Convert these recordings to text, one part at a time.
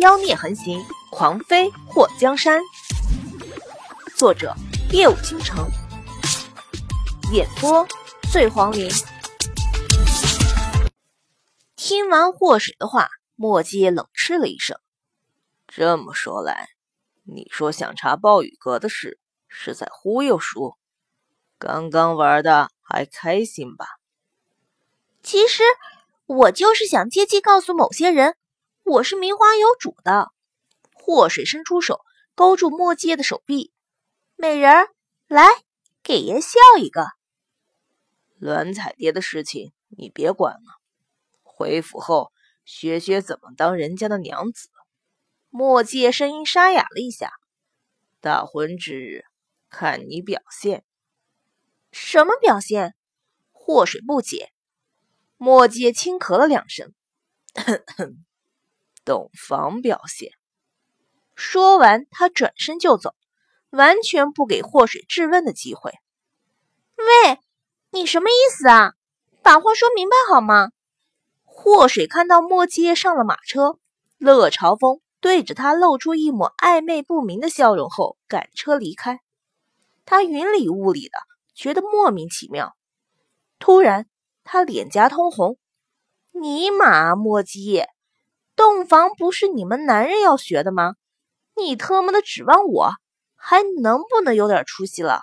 妖孽横行，狂飞祸江山。作者：夜舞倾城，演播：醉黄林。听完祸水的话，墨迹冷嗤了一声：“这么说来，你说想查暴雨阁的事，是在忽悠叔？刚刚玩的还开心吧？”其实，我就是想借机告诉某些人。我是名花有主的，祸水伸出手勾住墨界的手臂，美人儿，来给爷笑一个。栾彩蝶的事情你别管了，回府后学学怎么当人家的娘子。墨界声音沙哑了一下，大婚之日看你表现。什么表现？祸水不解。墨界轻咳了两声，哼哼。懂房表现。说完，他转身就走，完全不给祸水质问的机会。喂，你什么意思啊？把话说明白好吗？祸水看到墨迹上了马车，乐朝风对着他露出一抹暧昧不明的笑容后，赶车离开。他云里雾里的，觉得莫名其妙。突然，他脸颊通红。尼玛，墨迹！洞房不是你们男人要学的吗？你特么的指望我，还能不能有点出息了？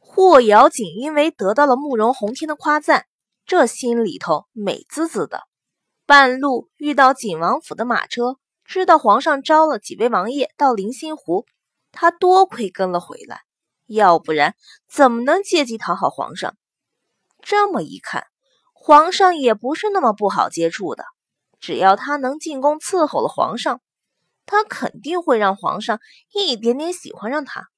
霍瑶锦因为得到了慕容洪天的夸赞，这心里头美滋滋的。半路遇到景王府的马车，知道皇上招了几位王爷到灵心湖，他多亏跟了回来，要不然怎么能借机讨好皇上？这么一看，皇上也不是那么不好接触的。只要他能进宫伺候了皇上，他肯定会让皇上一点点喜欢上他。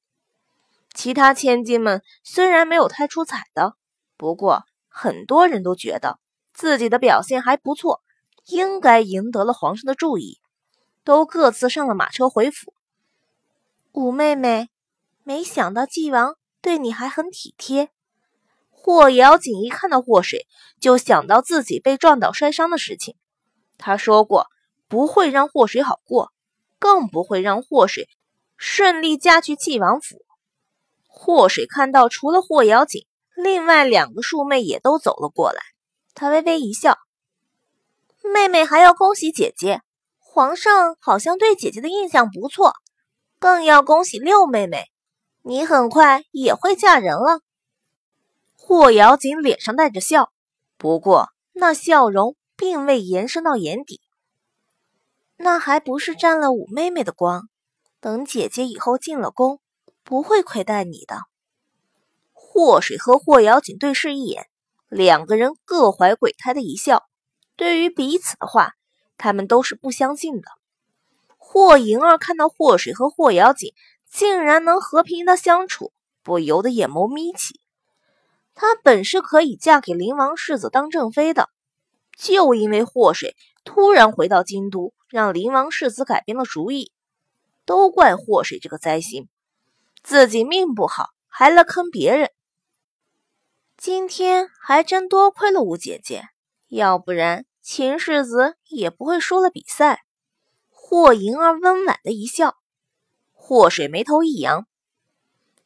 其他千金们虽然没有太出彩的，不过很多人都觉得自己的表现还不错，应该赢得了皇上的注意，都各自上了马车回府。五妹妹，没想到纪王对你还很体贴。霍瑶锦一看到祸水，就想到自己被撞倒摔伤的事情。他说过不会让祸水好过，更不会让祸水顺利嫁去纪王府。祸水看到除了霍瑶锦，另外两个庶妹也都走了过来，他微微一笑：“妹妹还要恭喜姐姐，皇上好像对姐姐的印象不错，更要恭喜六妹妹，你很快也会嫁人了。”霍瑶锦脸上带着笑，不过那笑容。并未延伸到眼底，那还不是沾了五妹妹的光。等姐姐以后进了宫，不会亏待你的。祸水和霍瑶锦对视一眼，两个人各怀鬼胎的一笑。对于彼此的话，他们都是不相信的。霍莹儿看到祸水和霍瑶锦竟然能和平的相处，不由得眼眸眯起。她本是可以嫁给灵王世子当正妃的。就因为祸水突然回到京都，让灵王世子改变了主意，都怪祸水这个灾星，自己命不好，还来坑别人。今天还真多亏了五姐姐，要不然秦世子也不会输了比赛。霍莹儿温婉的一笑，祸水眉头一扬，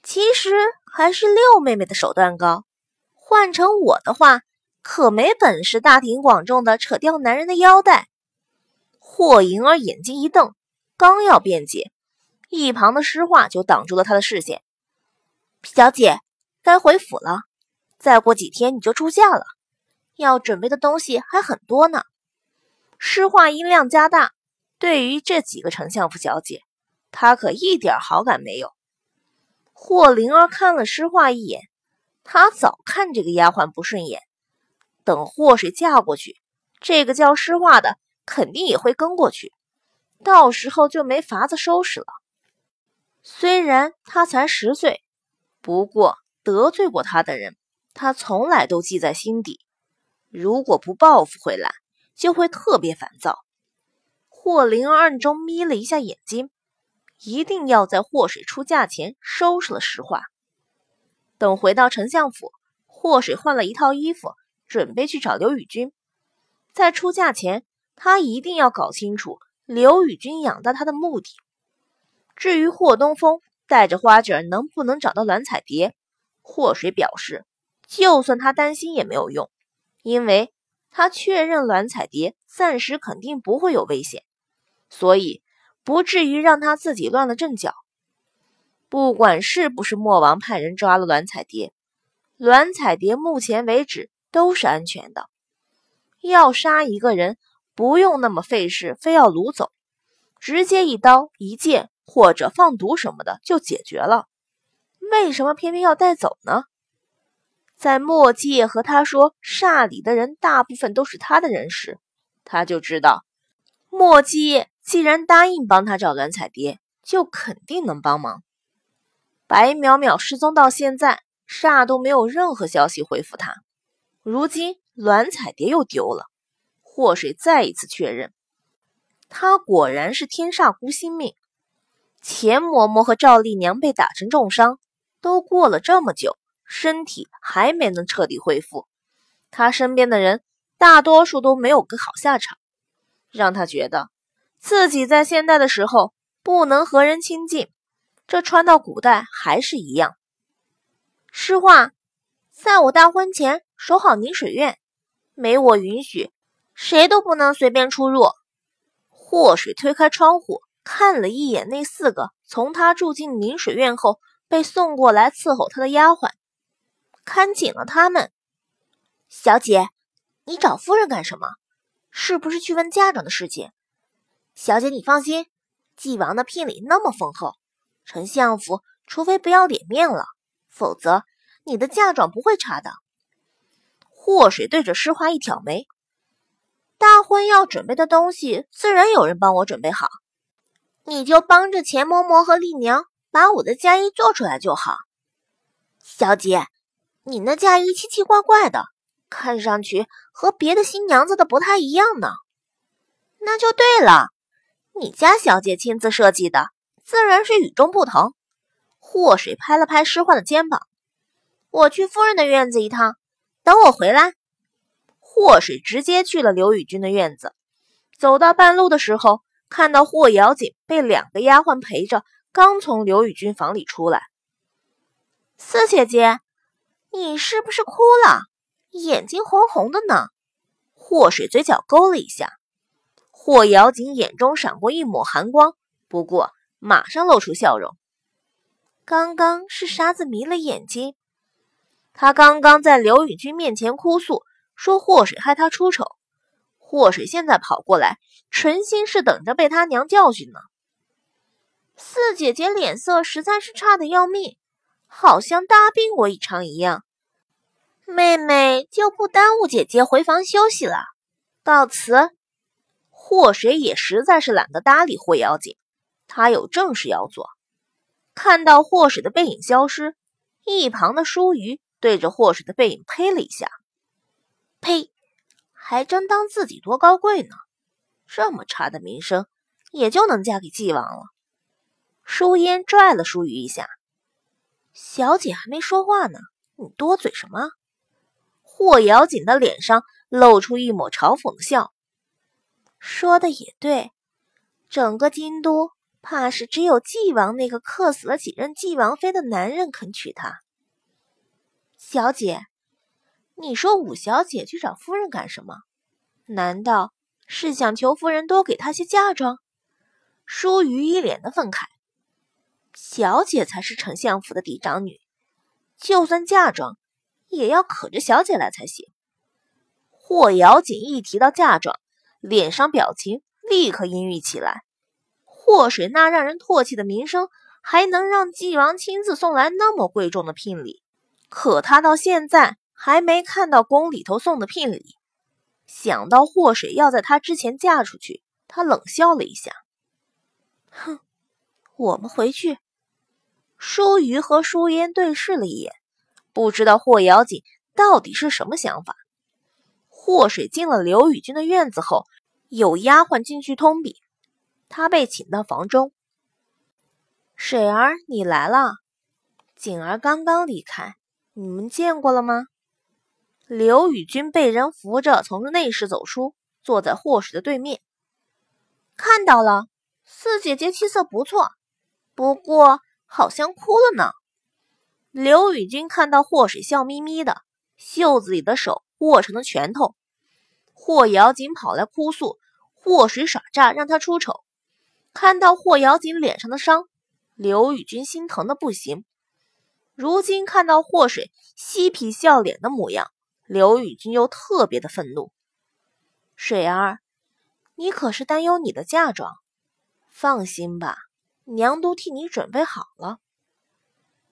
其实还是六妹妹的手段高，换成我的话。可没本事，大庭广众的扯掉男人的腰带。霍莹儿眼睛一瞪，刚要辩解，一旁的诗画就挡住了他的视线。小姐，该回府了，再过几天你就出嫁了，要准备的东西还很多呢。诗画音量加大，对于这几个丞相府小姐，他可一点好感没有。霍灵儿看了诗画一眼，他早看这个丫鬟不顺眼。等祸水嫁过去，这个叫诗画的肯定也会跟过去，到时候就没法子收拾了。虽然他才十岁，不过得罪过他的人，他从来都记在心底。如果不报复回来，就会特别烦躁。霍灵儿暗中眯了一下眼睛，一定要在祸水出嫁前收拾了诗画。等回到丞相府，祸水换了一套衣服。准备去找刘宇君，在出嫁前，他一定要搞清楚刘宇君养大他的目的。至于霍东风带着花卷能不能找到栾彩蝶，霍水表示，就算他担心也没有用，因为他确认栾彩蝶暂时肯定不会有危险，所以不至于让他自己乱了阵脚。不管是不是魔王派人抓了栾彩蝶，栾彩蝶目前为止都是安全的。要杀一个人，不用那么费事，非要掳走，直接一刀一剑。或者放毒什么的就解决了，为什么偏偏要带走呢？在墨界和他说煞里的人大部分都是他的人时，他就知道墨界既然答应帮他找栾彩蝶，就肯定能帮忙。白淼淼失踪到现在，煞都没有任何消息回复他。如今栾彩蝶又丢了，祸水再一次确认，他果然是天煞孤星命。钱嬷嬷和赵丽娘被打成重伤，都过了这么久，身体还没能彻底恢复。他身边的人大多数都没有个好下场，让他觉得自己在现代的时候不能和人亲近，这穿到古代还是一样。诗画，在我大婚前守好宁水院，没我允许，谁都不能随便出入。祸水推开窗户。看了一眼那四个从他住进宁水院后被送过来伺候他的丫鬟，看紧了他们。小姐，你找夫人干什么？是不是去问嫁妆的事情？小姐，你放心，纪王的聘礼那么丰厚，丞相府除非不要脸面了，否则你的嫁妆不会差的。祸水对着诗画一挑眉：“大婚要准备的东西，自然有人帮我准备好。”你就帮着钱嬷嬷和丽娘把我的嫁衣做出来就好。小姐，你那嫁衣奇奇怪怪的，看上去和别的新娘子的不太一样呢。那就对了，你家小姐亲自设计的，自然是与众不同。祸水拍了拍诗画的肩膀：“我去夫人的院子一趟，等我回来。”祸水直接去了刘宇君的院子，走到半路的时候。看到霍瑶锦被两个丫鬟陪着，刚从刘宇君房里出来。四姐姐，你是不是哭了？眼睛红红的呢？霍水嘴角勾了一下，霍瑶锦眼中闪过一抹寒光，不过马上露出笑容。刚刚是沙子迷了眼睛，他刚刚在刘宇君面前哭诉，说祸水害他出丑。祸水现在跑过来，存心是等着被他娘教训呢。四姐姐脸色实在是差的要命，好像大病过一场一样。妹妹就不耽误姐姐回房休息了，告辞。祸水也实在是懒得搭理霍妖精，他有正事要做。看到祸水的背影消失，一旁的舒瑜对着祸水的背影呸了一下：“呸！”还真当自己多高贵呢！这么差的名声，也就能嫁给纪王了。舒烟拽了舒雨一下，小姐还没说话呢，你多嘴什么？霍瑶锦的脸上露出一抹嘲讽的笑，说的也对，整个京都怕是只有纪王那个克死了几任纪王妃的男人肯娶她。小姐。你说五小姐去找夫人干什么？难道是想求夫人多给她些嫁妆？舒瑜一脸的愤慨。小姐才是丞相府的嫡长女，就算嫁妆，也要可着小姐来才行。霍瑶锦一提到嫁妆，脸上表情立刻阴郁起来。祸水那让人唾弃的名声，还能让纪王亲自送来那么贵重的聘礼？可他到现在。还没看到宫里头送的聘礼，想到祸水要在他之前嫁出去，他冷笑了一下，哼，我们回去。舒瑜和舒烟对视了一眼，不知道霍瑶锦到底是什么想法。祸水进了刘宇君的院子后，有丫鬟进去通禀，他被请到房中。水儿，你来了。锦儿刚刚离开，你们见过了吗？刘宇君被人扶着从内室走出，坐在霍水的对面。看到了，四姐姐气色不错，不过好像哭了呢。刘宇君看到祸水笑眯眯的，袖子里的手握成了拳头。霍瑶锦跑来哭诉，祸水耍诈让他出丑。看到霍瑶锦脸上的伤，刘宇君心疼的不行。如今看到祸水嬉皮笑脸的模样，刘宇君又特别的愤怒。水儿，你可是担忧你的嫁妆？放心吧，娘都替你准备好了。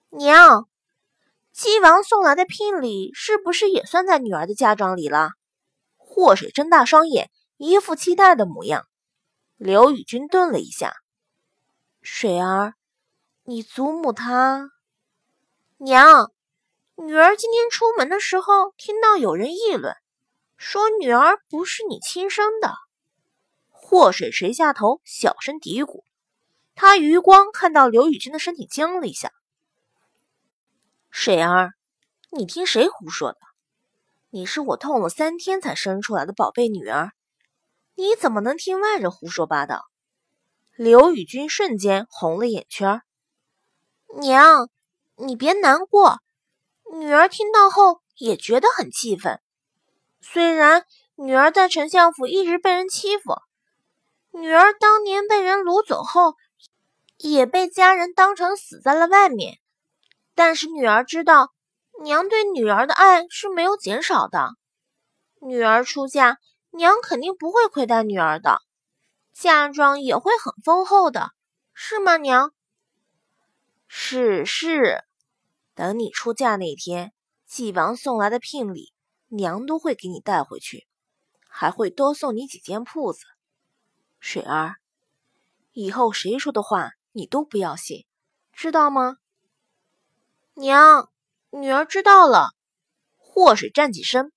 娘。姬王送来的聘礼是不是也算在女儿的嫁妆里了？祸水睁大双眼，一副期待的模样。刘宇君顿了一下：“水儿，你祖母她……娘，女儿今天出门的时候听到有人议论，说女儿不是你亲生的。”祸水垂下头，小声嘀咕。他余光看到刘宇君的身体僵了一下。水儿，你听谁胡说的？你是我痛了三天才生出来的宝贝女儿，你怎么能听外人胡说八道？刘宇君瞬间红了眼圈。娘，你别难过，女儿听到后也觉得很气愤。虽然女儿在丞相府一直被人欺负，女儿当年被人掳走后，也被家人当成死在了外面。但是女儿知道，娘对女儿的爱是没有减少的。女儿出嫁，娘肯定不会亏待女儿的，嫁妆也会很丰厚的，是吗，娘？是是，等你出嫁那天，纪王送来的聘礼，娘都会给你带回去，还会多送你几间铺子。水儿，以后谁说的话你都不要信，知道吗？娘，女儿知道了。祸水站起身，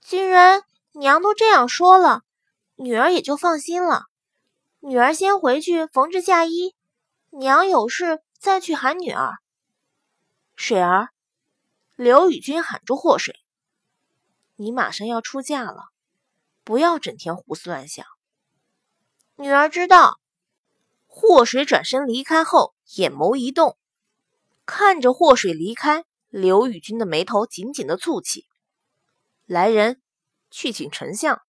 既然娘都这样说了，女儿也就放心了。女儿先回去缝制嫁衣，娘有事再去喊女儿。水儿，刘宇君喊住祸水：“你马上要出嫁了，不要整天胡思乱想。”女儿知道。祸水转身离开后，眼眸一动。看着祸水离开，刘宇君的眉头紧紧的蹙起。来人，去请丞相。